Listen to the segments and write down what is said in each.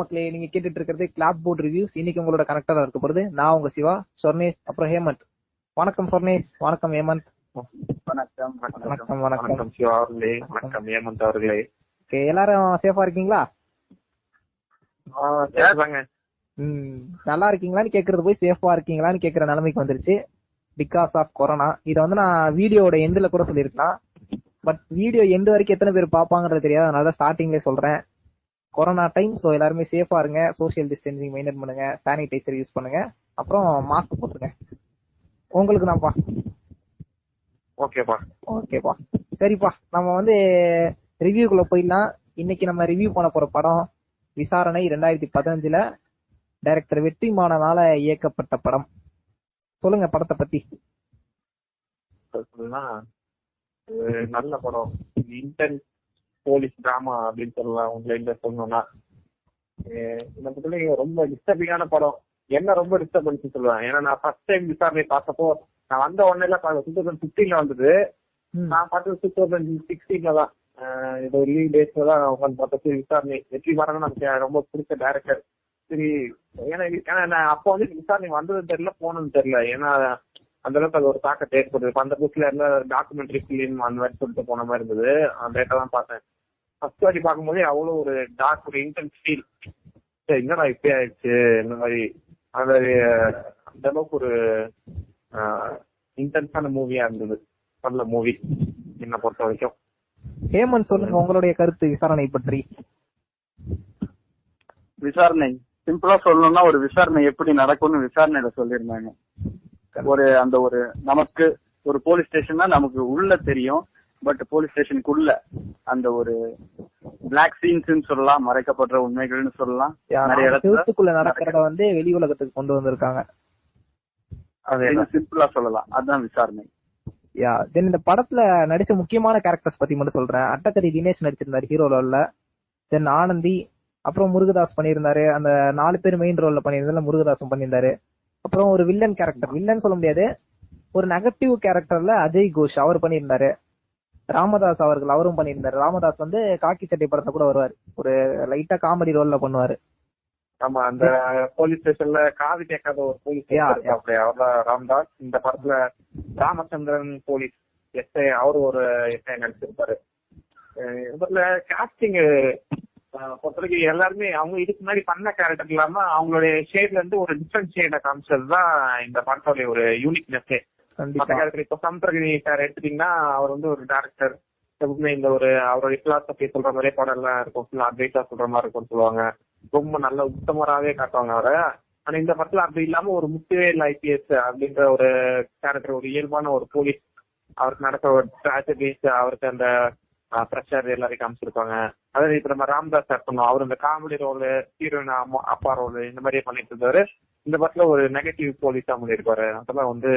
மக்களே நீங்க கேட்டுட்டு இருக்கிறது கிளாப் போர்ட் ரிவ்யூஸ் இன்னைக்கு உங்களோட கனெக்டரா இருக்க போறது நான் உங்க சிவா சொர்ணேஷ் அப்புறம் ஹேமந்த். வணக்கம் சொர்ணேஷ் வணக்கம் ஹேமந்த். வணக்கம் வணக்கம். வணக்கம் சிவா அவர்களே வணக்கம் ஹேமந்த் அவர்களே. ஓகே எல்லாரும் சேஃபா இருக்கீங்களா? நல்லா இருக்கீங்களான்னு கேக்குறது போய் சேஃபா இருக்கீங்களான்னு கேக்குற நிலைமைக்கு வந்துருச்சு. பிகாஸ் ஆஃப் கொரோனா இதை வந்து நான் வீடியோட எண்ட்ல கூட சொல்லியிருக்கலாம். பட் வீடியோ எண்டு வரைக்கும் எத்தனை பேர் பாப்பாங்கிறது தெரியாது. அதனால தான் ஸ்டார்டிங்லேயே சொல்றேன். கொரோனா டைம் ஸோ எல்லாருமே சேஃபா இருங்க. சோஷியல் டிஸ்டன்சிங் மெயின்டைன் பண்ணுங்க. சானிடைசர் யூஸ் பண்ணுங்க. அப்புறம் மாஸ்க் போட்டுருங்க. உங்களுக்கு தான்ப்பா ஓகேப்பா. ஓகேப்பா. சரிப்பா. நம்ம வந்து ரிவ்யூக்குள்ள போயிடலாம். இன்னைக்கு நம்ம ரிவ்யூ பண்ண போற படம் விசாரணை ரெண்டாயிரத்தி பதினஞ்சுல டைரக்டர் வெற்றிமாறனால இயக்கப்பட்ட படம். சொல்லுங்க படத்தை பத்தி. நல்ல படம். இன்டென்ஸ் போலீஸ் டிராமா அப்படின்னு சொல்லலாம் உங்களை சொல்லணும்னா. அஹ் இந்த படத்துல ரொம்ப டிஸ்டர்பிங்கான படம். என்ன ரொம்ப டிஸ்டர்ப் பண்ணிச்சு சொல்லுவேன் ஏன்னா நான் ஃபர்ஸ்ட் டைம் விசாரணை பார்த்தப்போ நான் வந்த உடனே டூ தௌசண்ட் பிப்டீன்ல வந்தது. நான் பார்த்தது டூ தௌசண்ட் சிக்ஸ்டீன்ல தான். ஒரு லீவ் டேஸ்ல தான் உட்காந்து பார்த்தது விசாரணை. வெற்றி மாறன் நமக்கு ரொம்ப பிடிச்ச டேரக்டர் சரி ஏன்னா ஏன்னா நான் அப்போ வந்து விசாரணை வந்ததும் தெரியல போனதும் தெரியல. ஏன்னா அந்த அளவுக்கு அது ஒரு தாக்கத்தை ஏற்படுது அந்த புக்ல இருந்த டாக்குமெண்ட்ரி ஃபிலிம் அந்த மாதிரி சொல்லிட்டு போன மாதிரி இருந்தது. அந்த டேட்டா தான் பார்த்தேன். ஃபர்ஸ்ட் வாட்டி பார்க்கும்போதே அவ்வளவு ஒரு டார்க் ஒரு இன்டென்ஸ் ஃபீல் சரி என்னடா இப்படி ஆயிடுச்சு? இந்த மாதிரி அந்த அந்த அளவுக்கு ஒரு இன்டென்ஸான மூவியா இருந்தது. நல்ல மூவி என்னை பொறுத்த வரைக்கும். ஹேமந்த் சொல்லுங்க உங்களுடைய கருத்து விசாரணை பற்றி. விசாரணை. சிம்பிளா சொல்லணும்னா ஒரு விசாரணை எப்படி நடக்கும்னு விசாரணையில சொல்லியிருந்தாங்க. ஒரு அந்த ஒரு நமக்கு ஒரு போலீஸ் ஸ்டேஷன்னா நமக்கு உள்ள தெரியும் பட் போலீஸ் ஸ்டேஷனுக்குள்ள அந்த ஒரு பிளாக் சீன்ஸ் சொல்லலாம் மறைக்கப்படுற உண்மைகள்னு சொல்லலாம். நிறைய இடத்துல செவத்துக்குள்ள நடக்கிறத வந்து வெளி உலகத்துக்கு கொண்டு வந்திருக்காங்க. சிம்பிளா சொல்லலாம். அதுதான் விசாரணை. யா தென் இந்த படத்துல நடிச்ச முக்கியமான கேரக்டர்ஸ் பத்தி மட்டும் சொல்றேன். அட்டக்கரி தினேஷ் நடிச்சிருந்தாரு ஹீரோ ரோல்ல தென் ஆனந்தி அப்புறம் முருகதாஸ் பண்ணியிருந்தாரு. அந்த நாலு பேர் மெயின் ரோல்ல பண்ணியிருந்தால முருகதாஸும் பண்ணியிருந்தாரு. அப்புறம் ஒரு வில்லன் கேரக்டர் வில்லன் சொல்ல முடியாது. ஒரு நெகட்டிவ் கேரக்டர்ல அஜய் கோஷ் அவர் பண்ணியிருந்தாரு. ராமதாஸ் அவர்கள் அவரும் பண்ணியிருந்தாரு. ராமதாஸ் வந்து காக்கி சட்டை படத்துல கூட வருவாரு. ஒரு லைட்டா காமெடி ரோல்ல பண்ணுவாரு. ஆமா அந்த போலீஸ் ஸ்டேஷன்ல காது கேட்காத ஒரு போலீஸ் ராம்தாஸ். இந்த படத்துல ராமச்சந்திரன் போலீஸ் எஸ்ஐ அவரு ஒரு எஸ்ஐ நடிச்சிருப்பாரு. இதுல காஸ்டிங் பொறுத்தவரைக்கும் எல்லாருமே அவங்க இதுக்கு முன்னாடி பண்ண கேரக்டர் இல்லாம அவங்களுடைய ஷேட்ல இருந்து ஒரு டிஃப்ரெண்ட் ஷேட காமிச்சது தான் இந்த படத்தோட ஒரு யூனிக்னஸ் கண்டிப்பா. கேரக்டர் இப்போ சமுத்திரகிரி சார் எடுத்துட்டீங்கன்னா அவர் வந்து ஒரு டேரக்டர் எப்பவுமே இந்த ஒரு அவருடைய பிலாசபி சொல்ற மாதிரியே படம் எல்லாம் இருக்கும். ஃபுல்லா சொல்ற மாதிரி இருக்கும்னு சொல்லுவாங்க. ரொம்ப நல்ல உத்தமராகவே காட்டுவாங்க அவரை. ஆனா இந்த படத்துல அப்படி இல்லாம ஒரு முத்துவேல் ஐபிஎஸ் அப்படின்ற ஒரு கேரக்டர் ஒரு இயல்பான ஒரு போலீஸ் அவருக்கு நடக்க ஒரு ட்ராஜடிஸ் அவருக்கு அந்த ப்ரெஷர் எல்லாரையும் காமிச்சிருப்பாங்க. அதாவது இப்ப நம்ம ராம்தாஸ் சார் சொன்னோம். அவர் இந்த காமெடி ரோலு ஹீரோயின் அப்பா ரோலு இந்த மாதிரியே பண்ணிட்டு இருந்தாரு இந்த படத்துல ஒரு நெகட்டிவ் போலீஸா பண்ணிருப்பாரு அதெல்லாம் வந்து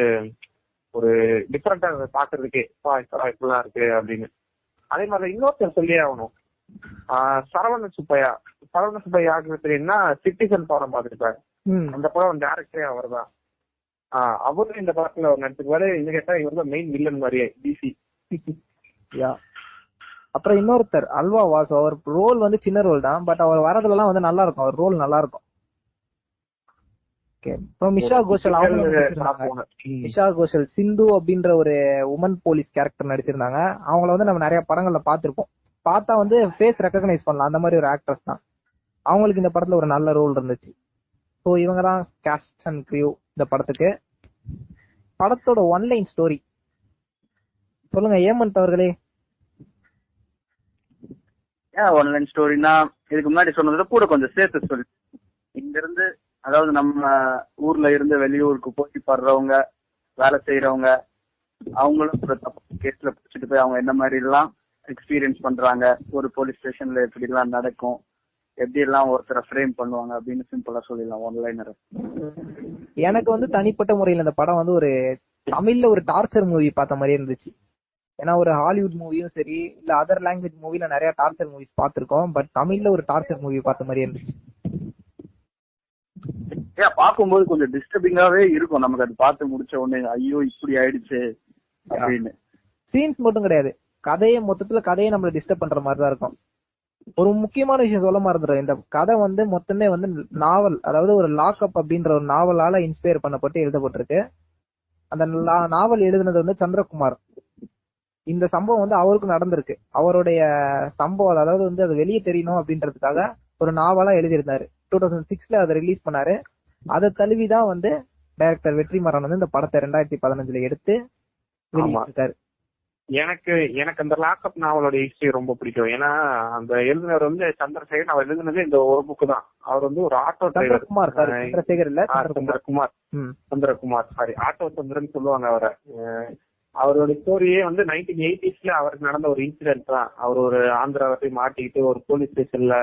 ஒரு டிஃப்ரெண்டா பாக்குறதுக்கே பா இப்பெல்லாம் இருக்கு அப்படின்னு. அதே மாதிரி இன்னொருத்தர் சொல்லியே ஆகணும். சரவண சுப்பையா. சரவண சுப்பையா தெரியும்னா சிட்டிசன் படம் பார்த்திருப்பாரு. ம். அந்த படம் டேரக்டரே அவர் தான் அவரும் இந்த படத்துல அவர் நடிச்சிருப்பாரு. இன்னும் கேட்டா இவர் தான் மெயின் வில்லன் மாதிரியே டிசி யா. அப்புறம் இன்னொருத்தர் அல்வா வாசு அவர் ரோல் வந்து சின்ன ரோல் தான் பட் அவர் வரதுலாம் வந்து நல்லா இருக்கும் அவர் ரோல் நல்லா இருக்கும் ஓகே அப்புறம் மிஷா கோஷல் அவங்க மிஷா கோஷல் சிந்து அப்படின்ற ஒரு உமன் போலீஸ் கேரக்டர் நடிச்சிருந்தாங்க. அவங்கள வந்து நம்ம நிறைய படங்கள்ல பார்த்திருப்போம். பார்த்தா வந்து ஃபேஸ் ரெக்கக்னைஸ் பண்ணலாம். அந்த மாதிரி ஒரு ஆக்டர்ஸ் தான். அவங்களுக்கு இந்த படத்துல ஒரு நல்ல ரோல் இருந்துச்சு. ஸோ இவங்க தான் கேஸ்ட் அண்ட் கிரியூ இந்த படத்துக்கு. படத்தோட ஒன்லைன் ஸ்டோரி சொல்லுங்க ஏமந்த் அவர்களே. ஆன்லைன் ஸ்டோரினா இதுக்கு முன்னாடி சொன்னதை கூட கொஞ்சம் சேர்த்து சொல்லி. இங்க இருந்து அதாவது நம்ம ஊர்ல இருந்து வெளியூருக்கு போட்டி படுறவங்க வேலை செய்யறவங்க அவங்களும் ஒரு தப்பு கேஸ்ல பிடிச்சிட்டு போய் அவங்க என்ன மாதிரி எல்லாம் எக்ஸ்பீரியன்ஸ் பண்றாங்க ஒரு போலீஸ் ஸ்டேஷன்ல எப்படி எல்லாம் நடக்கும் எப்படி எல்லாம் ஒருத்தரை ஃப்ரேம் பண்ணுவாங்க அப்படின்னு சிம்பிளா சொல்லிடலாம் ஒன்லைனர் எனக்கு வந்து தனிப்பட்ட முறையில் இந்த படம் வந்து ஒரு தமிழ்ல ஒரு டார்ச்சர் மூவி பார்த்த மாதிரி இருந்துச்சு. ஏன்னா ஒரு ஹாலிவுட் மூவியும் சரி இல்ல அதர் லாங்குவேஜ் மூவில நிறைய டார்ச்சர் மூவிஸ் பார்த்திருக்கோம் பட் தமிழ்ல ஒரு டார்ச்சர் மூவி பார்த்த மாதிரி இருந்துச்சு. ஏன் பார்க்கும்போது கொஞ்சம் டிஸ்டர்பிங்காவே இருக்கும். நமக்கு அது பார்த்து முடிச்ச உடனே ஐயோ இப்படி ஆயிடுச்சு அப்படின்னு. சீன்ஸ் மட்டும் கிடையாது. கதையை மொத்தத்துல கதையை நம்மள டிஸ்டர்ப் பண்ற மாதிரி தான் இருக்கும். ஒரு முக்கியமான விஷயம் சொல்ல மறந்துடும் இந்த கதை வந்து மொத்தமே வந்து நாவல் அதாவது ஒரு லாக்அப் அப்படின்ற ஒரு நாவலால இன்ஸ்பயர் பண்ணப்பட்டு எழுதப்பட்டிருக்கு. அந்த நாவல் எழுதுனது வந்து சந்திரகுமார். இந்த சம்பவம் வந்து அவருக்கும் நடந்திருக்கு. அவருடைய சம்பவம் அதாவது வந்து அது வெளியே தெரியணும் அப்படின்றதுக்காக ஒரு நாவலா எழுதியிருந்தாரு. டூ தௌசண்ட் சிக்ஸ்ல அதை ரிலீஸ் பண்ணாரு. அதை தழுவிதான் வந்து டைரக்டர் வெற்றிமாறன் வந்து இந்த படத்தை ரெண்டாயிரத்தி பதினஞ்சுல எடுத்து வெளியிட்டிருக்காரு. எனக்கு எனக்கு அந்த லாக்அப் நாவலோட ஹிஸ்டரி ரொம்ப பிடிக்கும். ஏன்னா அந்த எழுதினர் வந்து சந்திரசேகர் அவர் எழுதுனது இந்த ஒரு புக்கு தான். அவர் வந்து ஒரு ஆட்டோ டிரைவர் சந்திரசேகர் இல்ல சந்திரகுமார். சந்திரகுமார். சாரி ஆட்டோ சந்திரன் சொல்லுவாங்க அவரை. அவரோட ஸ்டோரியே வந்து நைன்டீன் எயிட்டிஸ்ல அவருக்கு நடந்த ஒரு இன்சிடென்ட் தான். அவர் ஒரு ஆந்திராவை போய் மாட்டிக்கிட்டு ஒரு போலீஸ் ஸ்டேஷன்ல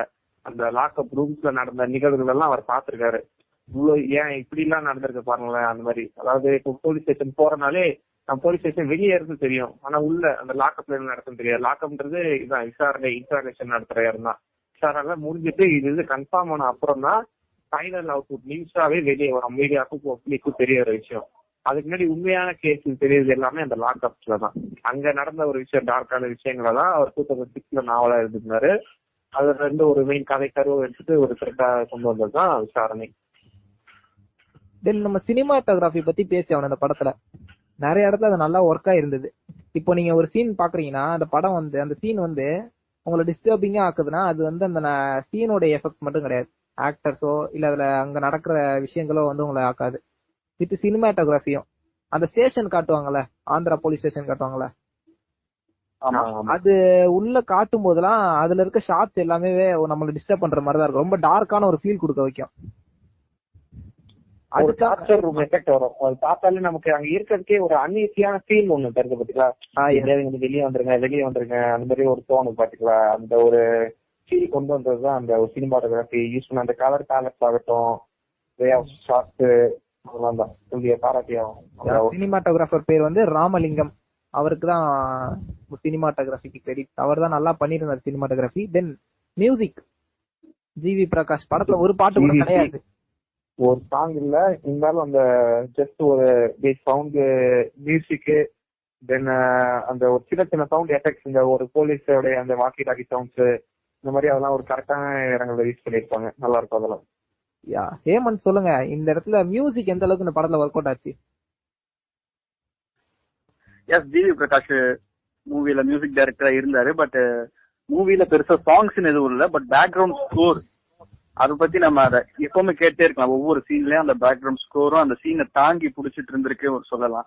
அந்த லாக்அப் ரூம்ஸ்ல நடந்த நிகழ்வுகள் எல்லாம் அவர் பார்த்திருக்காரு. இவ்வளவு ஏன் இப்படி எல்லாம் நடந்திருக்கு பாருங்களேன் அந்த மாதிரி. அதாவது இப்போ போலீஸ் ஸ்டேஷன் போறனாலே நம்ம போலீஸ் ஸ்டேஷன் வெளியே இருந்து தெரியும். ஆனா உள்ள அந்த லாக்அப்ல என்ன நடக்கும் தெரியாது. லாக்அப்ன்றது இதுதான் விசாரணை இன்டர்நேஷன் நடத்துற இடம் தான். விசாரணை முடிஞ்சிட்டு இது இது கன்ஃபார்ம் ஆன அப்புறம் தான் ஃபைனல் அவுட்புட் நியூஸாவே வெளியே வரும். மீடியாவுக்கும் பப்ளிக்கும் தெரிய ஒரு விஷயம். அதுக்கு முன்னாடி உண்மையான கேஸ் தெரியுது எல்லாமே அந்த லாக்அப்ஸ்ல தான். அங்க நடந்த ஒரு விஷயம் டார்க்கான விஷயங்களை தான் அவர் டூ தௌசண்ட் சிக்ஸ்ல நாவலா எழுதிருந்தாரு அதுல இருந்து ஒரு மெயின் கதை கருவை எடுத்துட்டு ஒரு த்ரெட்டா கொண்டு வந்தது தான் விசாரணை. தென் நம்ம சினிமாட்டோகிராஃபி பத்தி பேசி அவன் அந்த படத்துல. நிறைய இடத்துல அது நல்லா ஒர்க்கா இருந்தது. இப்போ நீங்க ஒரு சீன் பாக்குறீங்கன்னா அந்த படம் வந்து அந்த சீன் வந்து உங்களை டிஸ்டர்பிங்கா ஆக்குதுன்னா அது வந்து அந்த சீனோட எஃபெக்ட் மட்டும் கிடையாது. ஆக்டர்ஸோ இல்ல அதுல அங்க நடக்கிற விஷயங்களோ வந்து உங்களை ஆக்காது. வித் சினிமாட்டோகிராஃபியும். அந்த ஸ்டேஷன் காட்டுவாங்கல்ல ஆந்திரா போலீஸ் ஸ்டேஷன் காட்டுவாங்கல்ல. அது உள்ள காட்டும் போதெல்லாம் அதுல இருக்க ஷார்ட்ஸ் எல்லாமே நம்மள டிஸ்டர்ப் பண்ற மாதிரி தான் இருக்கும். ரொம்ப டார்க்கான ஒரு ஃபீல் கொடுக்க வைக்கும். அதுக்காக டார்ச்சர் ரூம் எஃபெக்ட் வரும். அது பார்த்தாலே நமக்கு அங்க இருக்கிறதுக்கே ஒரு அன்ஈசியான ஃபீல் ஒண்ணு தருது பாத்தீங்களா? வெளியே வந்துருங்க வெளியே வந்துருங்க அந்த மாதிரி ஒரு தோணும் பாத்தீங்களா? அந்த ஒரு ஃபீல் கொண்டு வந்ததுதான் அந்த ஒரு சினிமாட்டோகிராஃபி யூஸ் பண்ண அந்த கலர் பேலட்ஸ் ஆகட்டும் வே ஆஃப் ஷார்ட் அதெல்லாம் தான் சொல்லிய பாராட்டியாகும் சினிமாட்டோகிராஃபர் பேர் வந்து ராமலிங்கம். அவருக்கு தான் சினிமாட்டோகிராஃபிக்கு கிரெடிட் அவர் தான் நல்லா பண்ணியிருந்தார் cinematography then music GV Prakash படத்துல ஒரு பாட்டு கூட. கிடையாது. ஒரு சாங் இல்ல. இருந்தாலும் அந்த ஜஸ்ட் ஒரு சவுண்ட் மியூசிக் தென் அந்த ஒரு சின்ன சின்ன சவுண்ட் எஃபெக்ட்ஸ் இந்த ஒரு போலீஸோட அந்த வாக்கி டாக்கி சவுண்ட்ஸ் இந்த மாதிரி அதெல்லாம் ஒரு கரெக்டான இடங்கள்ல யூஸ் பண்ணிருப்பாங்க நல்லா இருக்கும் அதெல்லாம். ஹேமந்த் சொல்லுங்க. இந்த இடத்துல மியூசிக் எந்த அளவுக்கு இந்த படத்துல ஒர்க் அவுட் ஆச்சு எஸ் ஜிவி பிரகாஷ் மூவில மியூசிக் டைரக்டரா இருந்தாரு பட் மூவில பெருசா சாங்ஸ் எதுவும் இல்ல பட் பேக்ரவுண்ட் ஸ்கோர் அதை பத்தி நம்ம அதை எப்பவுமே கேட்டே இருக்கலாம். ஒவ்வொரு சீன்லயும் அந்த பேக்ரவுண்ட் ஸ்கோரும் அந்த சீனை தாங்கி புடிச்சிட்டு இருந்திருக்கே ஒரு சொல்லலாம்.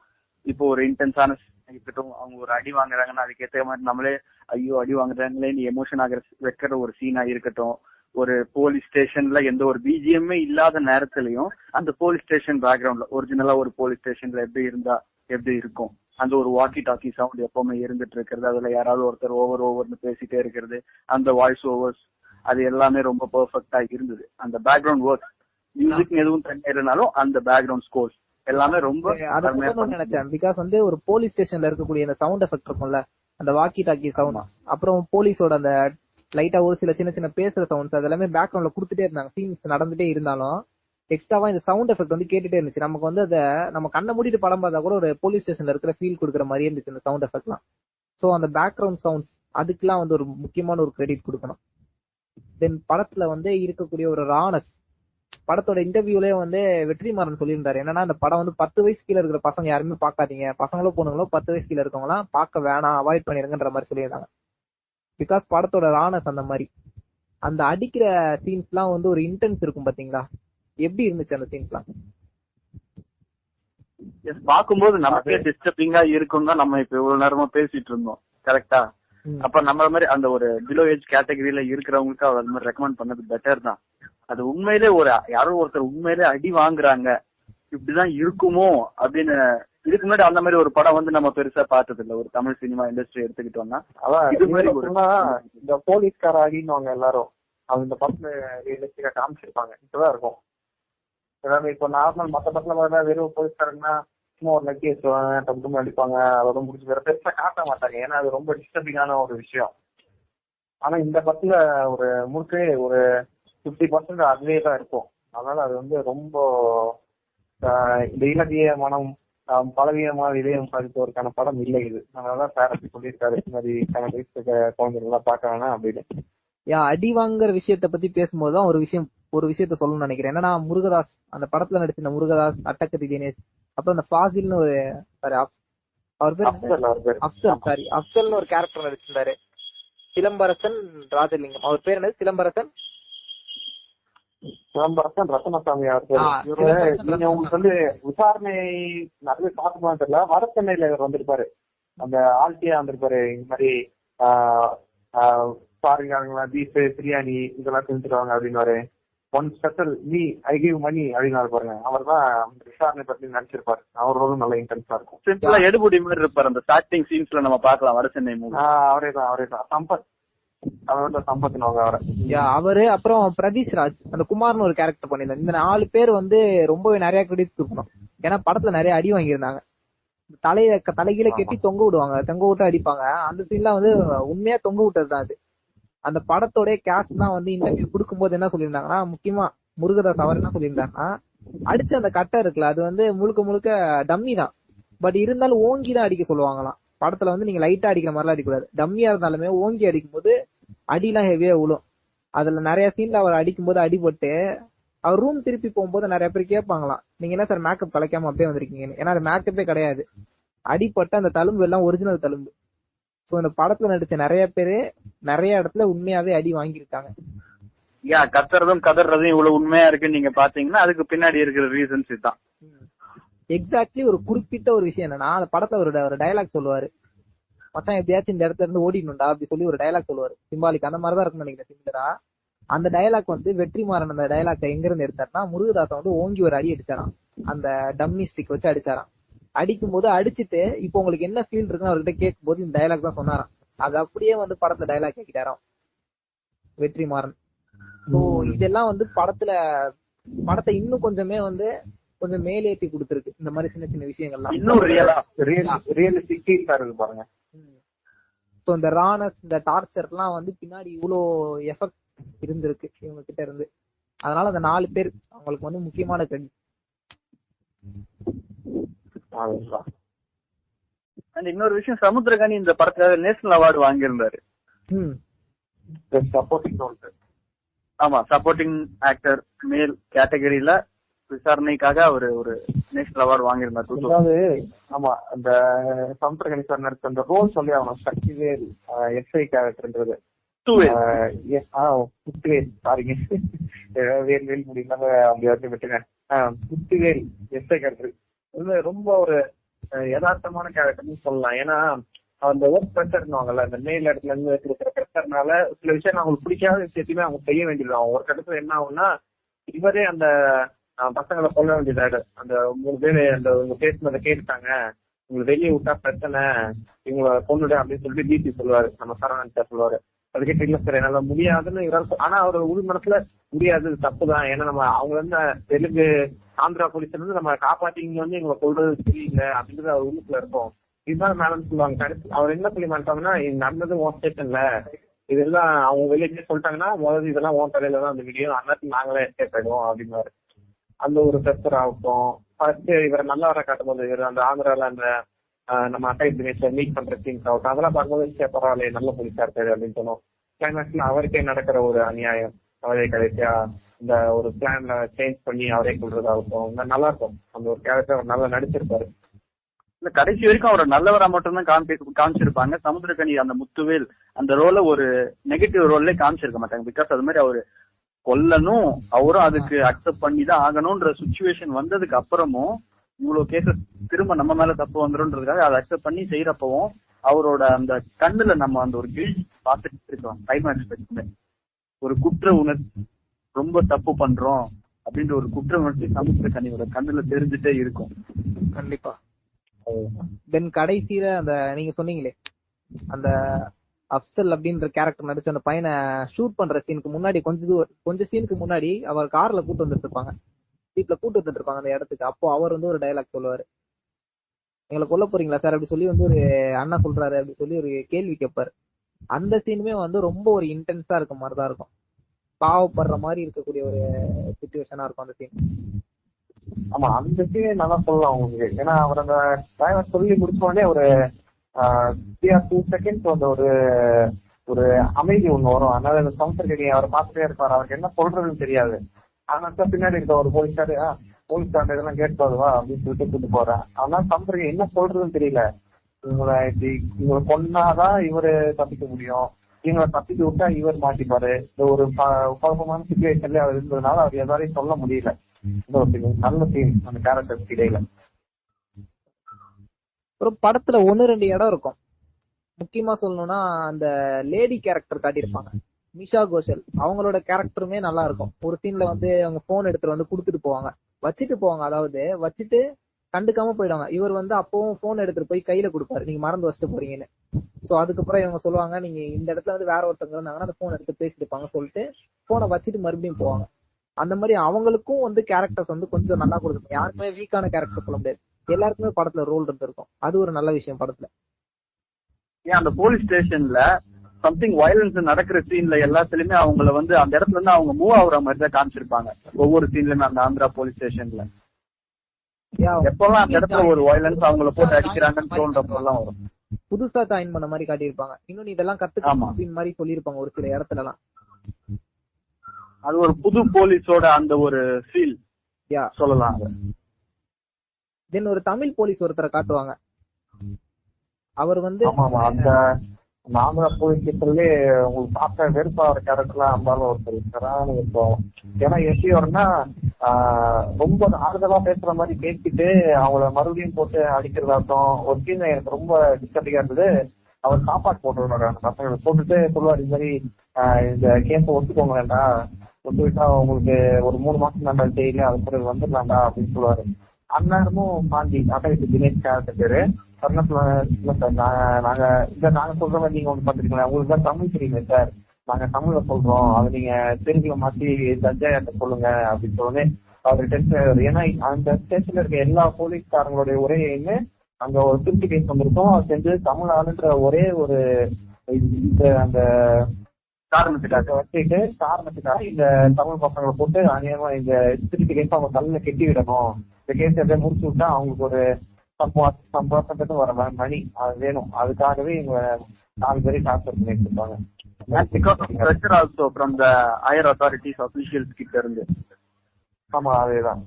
இப்போ ஒரு இன்டென்ஸான இருக்கட்டும் அவங்க ஒரு அடி வாங்குறாங்கன்னா அதுக்கேற்ற மாதிரி நம்மளே ஐயோ அடி வாங்குறாங்களே நீ எமோஷன் ஆகிற வைக்கிற ஒரு சீனா இருக்கட்டும். ஒரு போலீஸ் ஸ்டேஷன்ல எந்த ஒரு பிஜிஎம்மே இல்லாத நேரத்திலயும் அந்த போலீஸ் ஸ்டேஷன் பேக்ரவுண்ட்ல ஒரிஜினலா ஒரு போலீஸ் ஸ்டேஷன்ல எப்படி இருந்தா எப்படி இருக்கும்? அந்த ஒரு வாக்கி டாக்கி சவுண்ட் எப்பவுமே இருந்துட்டு இருக்கிறது. அதுல யாராவது ஒருத்தர் ஓவர் ஓவர்னு பேசிட்டே இருக்கிறது. அந்த வாய்ஸ் ஓவர்ஸ் அது எல்லாமே ரொம்ப பெர்ஃபெக்ட்டா இருந்தது. அந்த பேக்ரவுண்ட் ஒர்க் மியூசிக் எதுவும் தனியா இருந்தாலும் அந்த பேக்ரவுண்ட் ஸ்கோர்ஸ் எல்லாமே ரொம்ப நினைச்சேன். பிகாஸ் வந்து ஒரு போலீஸ் ஸ்டேஷன்ல இருக்கக்கூடிய அந்த சவுண்ட் எஃபெக்ட் இருக்கும்ல அந்த வாக்கி டாக்கி சவுண்ட் அப்புறம் போலீஸோட அந்த லைட்டா ஒரு சில சின்ன சின்ன பேசுற சவுண்ட்ஸ் அதெல்லாமே பேக்ரவுண்ட்ல கொடுத்துட்டே இருந்தாங்க. சீன்ஸ் நடந்துட்டே இருந்தாலும் எக்ஸ்ட்ராவா இந்த சவுண்ட் எஃபெக்ட் வந்து கேட்டுட்டே இருந்துச்சு. நமக்கு வந்து அதை நம்ம கண்ணை மூடிட்டு படம் பார்த்தா கூட ஒரு போலீஸ் ஸ்டேஷன்ல இருக்கிற ஃபீல் கொடுக்குற மாதிரியே இருந்துச்சு இந்த சவுண்ட் எஃபெக்ட்லாம் சோ அந்த பேக்ரவுண்ட் சவுண்ட்ஸ் அதுக்கெல்லாம் வந்து ஒரு முக்கியமான ஒரு கிரெடிட் கொடுக்கணும். தென் படத்துல வந்து இருக்கக்கூடிய ஒரு ரானஸ் படத்தோட இன்டர்வியூலயே வந்து வெற்றிமாறன் சொல்லியிருந்தாரு. என்னன்னா அந்த படம் வந்து பத்து வயசு கீழே இருக்கிற பசங்க யாருமே பார்க்காதீங்க. பசங்களோ பொண்ணுங்களோ பத்து வயசு கீழே இருக்கவங்களாம் பார்க்க வேணாம். அவாய்ட் பண்ணிருங்கன்ற மாதிரி சொல்லியிருந்தாங்க. பிகாஸ் படத்தோட ரானஸ் அந்த மாதிரி. அந்த அடிக்கிற சீன்ஸ்லாம் வந்து ஒரு இன்டென்ஸ் இருக்கும் பாத்தீங்களா? எப்படி இருந்துச்சு அந்த சீன்ஸ்லாம் Yes, பார்க்கும்போது நமக்கே டிஸ்டர்பிங்கா இருக்கும் தான் நம்ம இப்ப இவ்வளவு நேரமா பேசிட்டு இருந்தோம். கரெக்டா அப்ப நம்ம மாதிரி அந்த ஒரு பிலோ ஏஜ் கேட்டகரியில இருக்கிறவங்களுக்கு அவர் அது மாதிரி ரெக்கமெண்ட் பண்ணது பெட்டர் தான். அது உண்மையிலே ஒரு யாரோ ஒருத்தர் உண்மையிலே அடி வாங்குறாங்க. இப்படிதான் இருக்குமோ அப்படின்னு இதுக்கு முன்னாடி அந்த மாதிரி ஒரு படம் வந்து நம்ம பெருசா பார்த்தது இல்ல ஒரு தமிழ் சினிமா இண்டஸ்ட்ரி எடுத்துக்கிட்டோம்னா. இது மாதிரி இந்த போலீஸ்கார அடின்னுவாங்க எல்லாரும். அது இந்த படத்துல ரியலிஸ்டிக்கா காமிச்சிருப்பாங்க. இப்பதான் இருக்கும். அதாவது இப்போ நார்மல் மத்த படத்துல பார்த்தா வெறும் போலீஸ்காரங்கன்னா சும்மா ஒரு நக்கி வச்சுருவாங்க டப்பு அடிப்பாங்க அதோட முடிச்சு வேற பெருசா காட்ட மாட்டாங்க. ஏன்னா அது ரொம்ப டிஸ்டர்பிங்கான ஒரு விஷயம். ஆனா இந்த படத்துல ஒரு முழுக்கவே ஒரு பிப்டி பர்சன்ட் அதுவே தான் இருக்கும். அதனால அது வந்து ரொம்ப இந்த இலக்கிய மனம் பலவீனமான இதயம் சாதித்தவருக்கான படம் இல்லை இது. அதனாலதான் பேரண்ட்ஸ் சொல்லியிருக்காரு. இந்த மாதிரி கணக்கு குழந்தைகள் எல்லாம் பார்க்க வேணாம் அப்படின்னு. யா அடி வாங்குற விஷயத்த பத்தி பேசும்போது தான் ஒரு விஷயம் ஒரு விஷயத்த சொல்லணும்னு நினைக்கிறேன். என்னன்னா முருகதாஸ் அந்த படத்துல நடிச்சிருந்த முருகதாஸ் அட்டக்கத்தி தினேஷ் அப்புறம் அந்த ஃபாசில்னு ஒரு சாரி அவர் பேர் அப்சல் சாரி அப்சல்னு ஒரு கேரக்டர் நடிச்சிருந்தாரு. சிலம்பரசன் ராஜலிங்கம். அவர் பேர் என்னது? சிலம்பரசன்? சிதம்பரசன் ரத்னசாமி அவர் பேர் ஆ, இவரு சிதம்பரசன் நீங்க உங்களுக்கு வந்து விசாரணை நிறைய பார்க்கணும் தெரியல. வட சென்னையில இவர் வந்திருப்பாரு. அந்த ஆல்டியா வந்திருப்பாரு. இந்த மாதிரி பாருங்க பீஃப் பிரியாணி இதெல்லாம் செஞ்சுருவாங்க அப்படின்னு one special me I give money அப்படின்னு பாருங்க. அவர் தான் விசாரணை பத்தி நினைச்சிருப்பாரு. அவர் ரோலும் நல்ல இன்டென்ஸா இருக்கும். சிம்பிளா எடுபுடி மாதிரி இருப்பாரு. அந்த ஸ்டார்டிங் சீன்ஸ்ல நம்ம பார்க்கலாம் வட சென்னை மூவி அவரே தான் அவரே தான். சம்பத். அவர். அப்புறம் பிரதீஷ் ராஜ் அந்த குமார்னு ஒரு கேரக்டர் பண்ணியிருந்தாங்க இந்த நாலு பேர் வந்து ரொம்பவே நிறைய கிரெடிட் இருக்கணும் ஏன்னா படத்துல நிறைய அடி வாங்கியிருந்தாங்க. தலைய தலைகீழ கட்டி தொங்க விடுவாங்க. தொங்க விட்டு அடிப்பாங்க. அந்த சீன்லாம் வந்து உண்மையா தொங்க விட்டது தான் அது. அந்த படத்தோட கேஸ்ட் தான் வந்து இன்டர்வியூ கொடுக்கும்போது என்ன சொல்லியிருந்தாங்கன்னா முக்கியமா முருகதாஸ் அவர் என்ன சொல்லியிருந்தாங்கன்னா அடிச்ச அந்த கட்டை இருக்குல்ல அது வந்து முழுக்க முழுக்க டம்மி தான். பட் இருந்தாலும் ஓங்கி தான் அடிக்க சொல்லுவாங்களாம். படத்துல வந்து நீங்க லைட்டா அடிக்கிற மாதிரிலாம் அடிக்கக்கூடாது. டம்மியா இருந்தாலுமே ஓங்கி அடிக்கும்போது அடிலாம் ஹெவியா விழும். அதுல நிறைய சீன்ல அவர் அடிக்கும்போது அடிபட்டு அவர் ரூம் திருப்பி போகும்போது நிறைய பேர் கேட்பாங்களாம் நீங்க என்ன சார் மேக்கப் கலைக்காம அப்படியே வந்திருக்கீங்கன்னு? ஏன்னா அது மேக்கப்பே கிடையாது. அடிப்பட்ட அந்த தழும்பு எல்லாம் ஒரிஜினல் தழும்பு. சோ இந்த படத்துல நடிச்ச நிறைய பேரு நிறைய இடத்துல உண்மையாவே அடி வாங்கியிருக்காங்க. யா கத்துறதும் கதறதும் இவ்வளவு உண்மையா இருக்குன்னு நீங்க பாத்தீங்கன்னா அதுக்கு பின்னாடி இருக்கிற ரீசன்ஸ் இதுதான். எக்ஸாக்ட்லி ஒரு குறிப்பிட்ட ஒரு விஷயம் என்னன்னா அந்த படத்துல ஒரு ஒரு டயலாக் சொல்லுவாரு. மச்சான் எப்படியாச்சும் இந்த இடத்துல இருந்து ஓடிடணும்டா அப்படி சொல்லி ஒரு டயலாக் சொல்லுவாரு. சிம்பாலிக் அந்த மாதிரி தான் இருக்கும்னு நினைக்கிறேன் சிமிலரா அந்த டயலாக் வந்து வெற்றிமாறன் அந்த டயலாக் எங்க இருந்து எடுத்தாருன்னா முருகதாசன் வந்து ஓங்கி ஒரு அடி அடிச்சாராம். அந்த டம்மி ஸ்டிக் வச்சு அடிச்சாராம். அடிக்கும் போது அடிச்சுட்டு இப்போ உங்களுக்கு என்ன ஃபீல் இருக்குன்னு அவர்கிட்ட கேட்கும் போது இந்த டயலாக் தான் சொன்னாராம். அது அப்படியே வந்து படத்துல டயலாக் கேட்கிட்டாராம். வெற்றிமாறன். ஸோ இதெல்லாம் வந்து படத்துல படத்தை இன்னும் கொஞ்சமே வந்து கொஞ்சம் மேலேத்தி கொடுத்துருக்கு. இந்த மாதிரி சின்ன சின்ன விஷயங்கள்லாம். சோ இந்த ரானஸ் இந்த டார்ச்சர்லாம் வந்து பின்னாடி இவ்வளோ எஃபெக்ட் இருந்திருக்கு இவங்க கிட்ட இருந்து. அதனால அந்த நாலு பேர் அவங்களுக்கு வந்து முக்கியமான கிரெடிட். அண்ட் இன்னொரு விஷயம் சமுத்திரகாணி இந்த படத்துக்காக நேஷனல் அவார்டு வாங்கியிருந்தாரு. சப்போர்ட்டிங் ஆமா சப்போர்ட்டிங் ஆக்டர் மேல் கேட்டகரியில விசாரணைக்காக அவரு ஒரு நேஷனல் அவார்டு வாங்கியிருந்தார். அதாவது ஆமா அந்த சமுத்திரகணி சார் நடிச்ச அந்த ரோல் சொல்லி அவன சக்திவேல் எஸ்ஐ கேரக்டர்ன்றது புத்துவேல் சாரிங்க வேல் வேல் முடியல அப்படி வந்து விட்டுங்க ஆஹ் புத்துவேல் எஸ்ஐ கேரக்டர் இது ரொம்ப ஒரு யதார்த்தமான கேரக்டர்னு சொல்லலாம். ஏன்னா அந்த ஒர்க் ப்ரெஷர்னுவாங்கல்ல அந்த மேல் இடத்துல இருந்து கொடுக்குற ப்ரெஷர்னால சில விஷயம் அவங்களுக்கு பிடிக்காத விஷயத்தையுமே அவங்க செய்ய வேண்டியது. அவங்க ஒரு கட்டத்துல என்ன ஆகும்னா இவரே அந்த பசங்களை சொல்ல வேண்டியதாடு அந்த மூணு பேர் அந்த உங்க பேசுனதை கேட்டுட்டாங்க. உங்களை வெளியே விட்டா பிரச்சனை. இவங்களை கொண்டுடு அப்படின்னு சொல்லிட்டு டிசி சொல்லுவாரு. நம்ம சரவணன் சார் சொல்லுவாரு. அதுக்கே இல்ல சார் என்னால முடியாதுன்னு இவரால் ஆனா அவர் உள் மனசுல முடியாது தப்பு தப்புதான் ஏன்னா நம்ம அவங்க வந்து தெலுங்கு ஆந்திரா போலீஸ்ல இருந்து நம்ம காப்பாத்திங்க வந்து எங்களை சொல்றது தெரியல அப்படின்றது அவர் உள்ளுக்குள்ள இருக்கும். இதுதான் மேடம் சொல்லுவாங்க. கடைசி அவர் என்ன சொல்லி மாட்டாங்கன்னா இது நடந்தது உன் ஸ்டேஷன்ல இதெல்லாம் அவங்க வெளியே சொல்லிட்டாங்கன்னா முதல்ல இதெல்லாம் உன் தலையில தான் அந்த வீடியோ அன்னைக்கு நாங்களே எஸ்கேப் ஆயிடுவோம் அப்படின்னாரு அந்த ஒரு பிரஷர் ஆகட்டும் ஃபர்ஸ்ட் இவரை நல்லா வர காட்டும்போது இவர் அந்த ஆந்திரால அந்த ஆஹ், நம்ம அட்டை தினேஷ மீட் பண்ற சீன்ஸ் ஆகட்டும் அதெல்லாம் பார்க்கும்போது பரவாயில்ல நல்ல போலீஸா இருக்காரு அப்படின்னு சொன்னோம் கிளைமேக்ஸ்ல அவருக்கே நடக்கிற ஒரு அநியாயம் அவரே கடைசியா இந்த ஒரு பிளான்ல சேஞ்ச் பண்ணி அவரே கொள்றதாகட்டும் நல்லா இருக்கும். அந்த ஒரு கேரக்டர் நல்லா நடிச்சிருப்பாரு. இல்ல கடைசி வரைக்கும் அவரை நல்லவரா மட்டும்தான் காமிப்பி காமிச்சிருப்பாங்க. சமுத்திரக்கனி அந்த முத்துவேல் அந்த ரோல ஒரு நெகட்டிவ் ரோல்ல காமிச்சிருக்க மாட்டாங்க. பிகாஸ் அது மாதிரி அவரு கொல்லணும். அவரும் அதுக்கு அக்செப்ட் பண்ணி தான் ஆகணும்ன்ற சுச்சுவேஷன் வந்ததுக்கு அப்புறமும் இவ்வளவு கேசஸ் திரும்ப நம்ம மேல தப்பு வந்துரும்ன்றதுக்காக அதை அக்செப்ட் பண்ணி செய்யறப்பவும் அவரோட அந்த கண்ணுல நம்ம அந்த ஒரு கில் பார்த்துட்டு இருக்கோம். வரைக்குமே ஒரு குற்ற உணர்ச்சி. ரொம்ப தப்பு பண்றோம் அப்படின்ற ஒரு குற்ற உணர்ச்சி சமுத்திரக்கனியோட கண்ணுல தெரிஞ்சுட்டே இருக்கும். கண்டிப்பா. தென் கடைசியில அந்த நீங்க சொன்னீங்களே அந்த அப்சல் அப்படின்ற கேரக்டர் நடிச்ச அந்த பையனை ஷூட் பண்ற சீனுக்கு முன்னாடி கொஞ்ச தூரம் கொஞ்சம் சீனுக்கு முன்னாடி அவர் கார்ல கூட்டு வந்துட்டு இருப்பாங்க ஜீப்ல கூட்டு வந்துட்டு இருப்பாங்க அந்த இடத்துக்கு. அப்போ அவர் வந்து ஒரு டைலாக் சொல்லுவாரு. எங்களை கொல்ல போறீங்களா சார் அப்படி சொல்லி வந்து ஒரு அண்ணா சொல்றாரு. அப்படி சொல்லி ஒரு கேள்வி கேட்பாரு அந்த சீனுமே வந்து ரொம்ப ஒரு இன்டென்ஸா இருக்க மாதிரி தான் இருக்கும். பாவப்படுற மாதிரி இருக்கக்கூடிய ஒரு சுச்சுவேஷனா இருக்கும் அந்த சீன் ஆமா அந்த சீன் நல்லா சொல்லலாம் உங்களுக்கு. ஏன்னா அவர் அந்த டிரைவர் சொல்லி முடிச்ச உடனே ஒரு டூ செகண்ட்ஸ் அந்த ஒரு ஒரு அமைதி ஒண்ணு வரும். அதனால இந்த சமுத்திரக்கடி அவர் பார்த்துட்டே இருப்பாரு. அவருக்கு என்ன சொல்றதுன்னு தெரியாது. ஆனா பின்னாடி இருக்க ஒரு போலீஸ்காரு போலீஸ் கார்டு இதெல்லாம் கேட்டு வருவா அப்படின்னு சொல்லிட்டு கூட்டு போறேன் ஆனா சமுத்திரக்கடி என்ன சொல்றதுன்னு தெரியல. இவங்களை இப்படி இவங்களை கொன்னாதான் இவரு தப்பிக்க முடியும். இவங்களை தப்பிக்க விட்டா இவர் மாட்டிப்பாரு. இந்த ஒரு குழப்பமான சுச்சுவேஷன்ல அவர் இருந்ததுனால அவர் எதாரையும் சொல்ல முடியல. நல்ல சீன் அந்த கேரக்டர்ஸ் இடையில. அப்புறம் படத்துல ஒன்னு ரெண்டு இடம் இருக்கும். முக்கியமா சொல்லணும்னா அந்த லேடி கேரக்டர் காட்டியிருப்பாங்க. மிஷா கோஷல். அவங்களோட கேரக்டருமே நல்லா இருக்கும். ஒரு சீன்ல வந்து அவங்க போன் எடுத்துட்டு வந்து கொடுத்துட்டு போவாங்க. வச்சுட்டு போவாங்க. அதாவது வச்சுட்டு கண்டுக்காம போயிடுவாங்க. இவர் வந்து அப்பவும் போன் எடுத்துட்டு போய் கையில கொடுப்பாரு. நீங்க மறந்து வச்சுட்டு போறீங்கன்னு. சோ அதுக்கப்புறம் இவங்க சொல்லுவாங்க நீங்க இந்த இடத்துல வந்து வேற ஒருத்தவங்க இருந்தாங்கன்னா அந்த போன் எடுத்து பேசிட்டு இருப்பாங்க சொல்லிட்டு போனை வச்சுட்டு மறுபடியும் போவாங்க. அந்த மாதிரி அவங்களுக்கும் வந்து கேரக்டர்ஸ் வந்து கொஞ்சம் நல்லா கொடுக்கும் யாருக்குமே வீக்கான கேரக்டர் சொல்ல முடியாது. எல்லாருக்குமே படத்துல ரோல் இருந்திருக்கும். அது ஒரு நல்ல விஷயம் படத்துல. ஏன் அந்த போலீஸ் ஸ்டேஷன்ல சம்திங் வயலன்ஸ் நடக்கிற சீன்ல எல்லாத்துலயுமே அவங்கள வந்து அந்த இடத்துல இருந்து அவங்க மூவ் ஆகுற மாதிரி தான் காமிச்சிருப்பாங்க. ஒவ்வொரு சீன்லயுமே அந்த ஆந்திரா போலீஸ் ஸ்டேஷன்ல எப்பெல்லாம் அந்த இடத்துல ஒரு வயலன்ஸ் அவங்கள போட்டு அடிக்கிறாங்கன்னு தோன்றப்பெல்லாம் வரும். புதுசா ஜாயின் பண்ண மாதிரி காட்டியிருப்பாங்க. இன்னும் இதெல்லாம் ஆமா. கத்துக்கணும் அப்படின்னு மாதிரி சொல்லியிருப்பாங்க ஒரு சில இடத்துல எல்லாம் அது ஒரு புது போலீஸோட அந்த ஒரு ஃபீல் சொல்லலாம். தென் ஒரு தமிழ் போலீஸ் ஒருத்தரை காட்டுவாங்க. அவர் வந்து ஆமா அந்த அந்த போலீஸ்லயே உங்களுக்கு பார்க்க வெறுப்பா ஒரு கேரக்டர்லாம் இருந்தாலும் ஒருத்தர் இருக்கிறான்னு இருக்கும் ஏன்னா எப்படி வரும்னா ஆஹ், ரொம்ப ஆறுதலா பேசுற மாதிரி பேசிட்டு அவங்கள மறுபடியும் போட்டு அடிக்கிறதாட்டும் ஒரு சீன் எனக்கு ரொம்ப டிஸ்டர்பிங்கா இருந்தது. அவர் சாப்பாடு போட்டுருவாரு அந்த பசங்களை போட்டுட்டு சொல்லுவார் இந்த மாதிரி இந்த கேஸ் ஒத்துக்கோங்க வேண்டாம் ஒத்துக்கிட்டா உங்களுக்கு ஒரு மூணு மாசம் தாண்டா ஜெயில அது பிறகு வந்துடலாம்டா அப்படின்னு சொல்லுவாரு. அந்நேரமும் பாண்டி இது தினேஷ் கேரக்டர் பேரு. இல்ல சார் நாங்க இல்ல நாங்க சொல்ற மாதிரி நீங்க ஒண்ணு பாத்துருக்கீங்களா? உங்களுக்கு தான் தமிழ் தெரியுங்க சார். நாங்க தமிழ்ல சொல்றோம். அதை நீங்க தெலுங்குல மாத்தி தஞ்சாயிரத்தை சொல்லுங்க அப்படின்னு சொல்லி அவர் டென்ஷன் ஏன்னா அந்த ஸ்டேஷன்ல இருக்க எல்லா போலீஸ்காரங்களுடைய ஒரே எண்ணு அங்க ஒரு திருப்தி கேஸ் வந்திருக்கும். அது செஞ்சு தமிழ் ஆளுன்ற ஒரே ஒரு இந்த அந்த காரணத்துக்காக. வச்சுட்டு காரணத்துக்காக இந்த தமிழ் பசங்களை போட்டு அநியமா இந்த திருப்பி கேஸ் அவங்க தலையில கெட்டி விடணும். இந்த கேஸ் எப்படியே முடிச்சு விட்டா அவங்களுக்கு ஒரு சம்பளத்துக்கு வர ம- மணி அது வேணும். அதுக்காகவே இவங்க நாலு பேரை டார்ச்சர் பண்ணிட்டு இருப்பாங்க That's because of pressure also from the higher authorities officials கிட்ட இருந்து. ஆமா அதேதான்.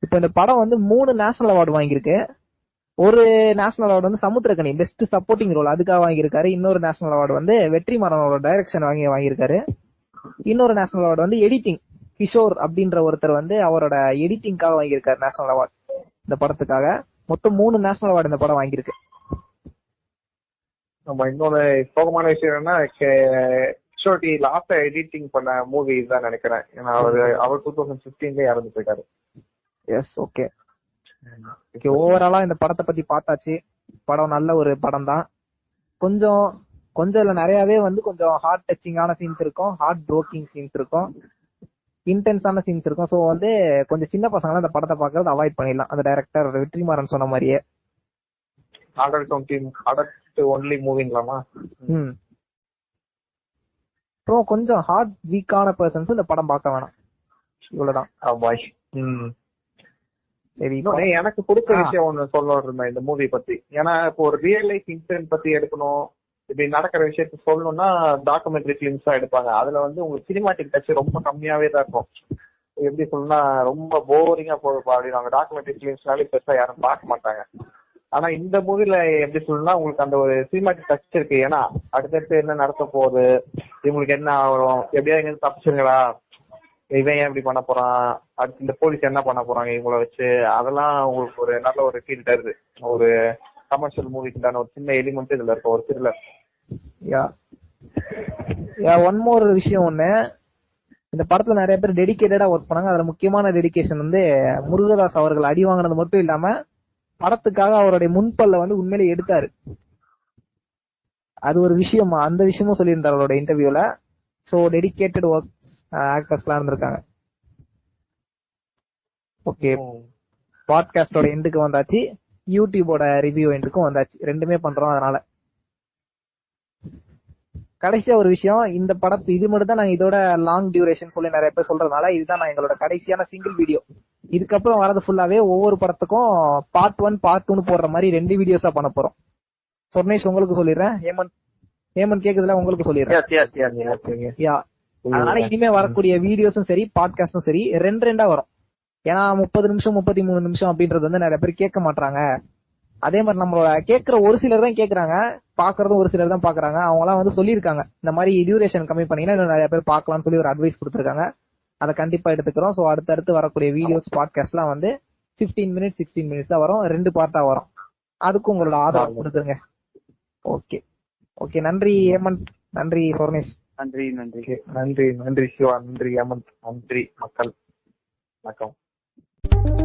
இப்ப இந்த படம் வந்து மூணு நேஷனல் அவார்டு வாங்கியிருக்கு. ஒரு நேஷனல் அவார்டு வந்து சமுத்திரக்கனி பெஸ்ட் சப்போர்ட்டிங் ரோல் அதுக்காக வாங்கியிருக்காரு. இன்னொரு நேஷனல் அவார்டு வந்து வெற்றிமாறனோட டைரக்ஷன் வாங்கி வாங்கியிருக்காரு. இன்னொரு நேஷனல் அவார்டு வந்து எடிட்டிங் கிஷோர் அப்படின்ற ஒருத்தர் வந்து அவரோட எடிட்டிங்காக வாங்கியிருக்காரு நேஷனல் அவார்டு இந்த படத்துக்காக. மொத்தம் மூணு நேஷனல் அவார்டு இந்த படம் வாங்கியிருக்கு. நம்ம இன்னொரு சோகமான விஷயம் என்னன்னா கிஷோர்டி லாஸ்டா எடிட்டிங் பண்ண மூவி தான் நினைக்கிறேன். ஏன்னா அவர் அவர் டூ தௌசண்ட் பிப்டீன்ல இறந்து போயிட்டாரு. எஸ் ஓகே ஓகே ஓவராலா இந்த படத்தை பத்தி பார்த்தாச்சு. படம் நல்ல ஒரு படம் தான் கொஞ்சம் கொஞ்சம் இல்ல நிறையவே வந்து கொஞ்சம் ஹார்ட் டச்சிங்கான சீன்ஸ் இருக்கும். ஹார்ட் ப்ரோக்கிங் சீன்ஸ் இருக்கும். இன்டென்ஸான சீன்ஸ் இருக்கும். சோ வந்து கொஞ்சம் சின்ன பசங்க இந்த படத்தை பார்க்கறது அவாய்ட் பண்ணிடலாம். அந்த டைரக்டர் வெற்றிமாறன் சொன்ன மாதிரியே. அடல்ட் டுவெண்ட்டி அடல்ட் ஒன்லி மூவிங்களாமா ம். அப்புறம் கொஞ்சம் ஹார்ட் வீக்கான பர்சன்ஸ் இந்த படம் பார்க்க வேணாம். இவ்வளவுதான். பாய் ம். சரி எனக்கு ஆ. விஷயம் ஒண்ணு சொல்ல இருந்தேன் இந்த மூவி பத்தி. ஏன்னா இப்போ ஒரு ரியல் லைஃப் இன்சிடென்ட் பத்தி எடுக்கணும். இப்படி நடக்கிற விஷயத்த சொல்லணும்னா டாக்குமெண்ட்ரி பிலிம்ஸ் தான் எடுப்பாங்க. அதுல வந்து உங்களுக்கு சினிமாட்டிக் டச் ரொம்ப கம்மியாவே தான் இருக்கும். எப்படி சொல்லணும்னா ரொம்ப போரிங்கா போகுதுப்பா அப்படின்னு டாக்குமெண்ட்ரி பிலிம்ஸ்னாலே பெருசா யாரும் பார்க்க மாட்டாங்க. ஆனா இந்த மூவில எப்படி சொல்லணும்னா உங்களுக்கு அந்த ஒரு சினிமாட்டிக் டச் இருக்கு. ஏன்னா அடுத்தடுத்து என்ன நடத்த போகுது? இவங்களுக்கு என்ன ஆகும்? எப்படியா எங்க தப்பிச்சுங்களா இவன் ஏன் இப்படி பண்ண போறான்? அடுத்து இந்த போலீஸ் என்ன பண்ண போறாங்க இவங்கள வச்சு? அதெல்லாம் உங்களுக்கு ஒரு நல்ல ஒரு ஃபீல் தருது. ஒரு கமர்ஷியல் மூவிக்குண்டான ஒரு சின்ன எலிமெண்ட் இதுல இருக்கும் ஒரு த்ரில்லர் யா. யா ஒன் மோர் விஷயம் ஒண்ணு. இந்த படத்துல நிறைய பேர் டெடிகேட்டடா ஒர்க் பண்ணாங்க. அதுல முக்கியமான டெடிகேஷன் வந்து முருகதாஸ் அவர்கள் அடி வாங்கினது மட்டும் இல்லாம படத்துக்காக அவருடைய முன்பல்ல வந்து உண்மையிலே எடுத்தாரு. அது ஒரு விஷயமா. அந்த விஷயமும் சொல்லியிருந்தார் அவரோட இன்டர்வியூல சோ டெடிகேட்டட் ஒர்க் ஆக்டர்ஸ்லாம் இருந்திருக்காங்க. ஓகே பாட்காஸ்டோட எண்டுக்கு வந்தாச்சு. யூடியூபோட ரிவ்யூ எண்டுக்கும் வந்தாச்சு. ரெண்டுமே பண்றோம் அதனால. கடைசியா ஒரு விஷயம் இந்த படத்து இது மட்டும் தான் நாங்க இதோட லாங் டியூரேஷன் சொல்லி நிறைய பேர் சொல்றதுனால இதுதான் நான் எங்களோட கடைசியான சிங்கிள் வீடியோ இதுக்கப்புறம் வரது ஃபுல்லாவே ஒவ்வொரு படத்துக்கும் பார்ட் ஒன் பார்ட் டூன்னு போடுற மாதிரி ரெண்டு வீடியோஸா பண்ண போறோம். சொர்ணேஷ் உங்களுக்கு சொல்லிடுறேன். ஹேமந்த் ஹேமன் கேக்குதுல உங்களுக்கு சொல்லிடுறேன். யா அதனால இனிமே வரக்கூடிய வீடியோஸும் சரி பாட்காஸ்டும் சரி ரெண்டு ரெண்டா வரும். ஏன்னா முப்பது நிமிஷம் முப்பத்தி மூணு நிமிஷம் அப்படின்றது வந்து நிறைய பேர் கேட்க மாட்டாங்க அதே மாதிரி நம்மளோட கேட்கிற ஒரு சிலர் தான் கேக்குறாங்க பாக்குறதும் ஒரு சிலர் தான் பாக்குறாங்க அவங்க எல்லாம் வந்து சொல்லியிருக்காங்க. இந்த மாதிரி டியூரேஷன் கம்மி பண்ணீங்கன்னா இன்னும் நிறைய பேர் பார்க்கலாம்னு சொல்லி ஒரு அட்வைஸ் கொடுத்துருக்காங்க. அதை கண்டிப்பா எடுத்துக்கிறோம். ஸோ அடுத்தடுத்து வரக்கூடிய வீடியோஸ் பாட்காஸ்ட்லாம் வந்து 15 மினிட்ஸ் சிக்ஸ்டீன் மினிட்ஸ் தான் வரும். ரெண்டு பார்ட்டா வரும். அதுக்கு உங்களோட ஆதரவு கொடுத்துருங்க. ஓகே ஓகே நன்றி ஹேமந்த். நன்றி சோர்னேஷ். நன்றி நன்றி. நன்றி நன்றி சிவா. நன்றி ஹேமந்த். நன்றி மக்கள். வணக்கம். you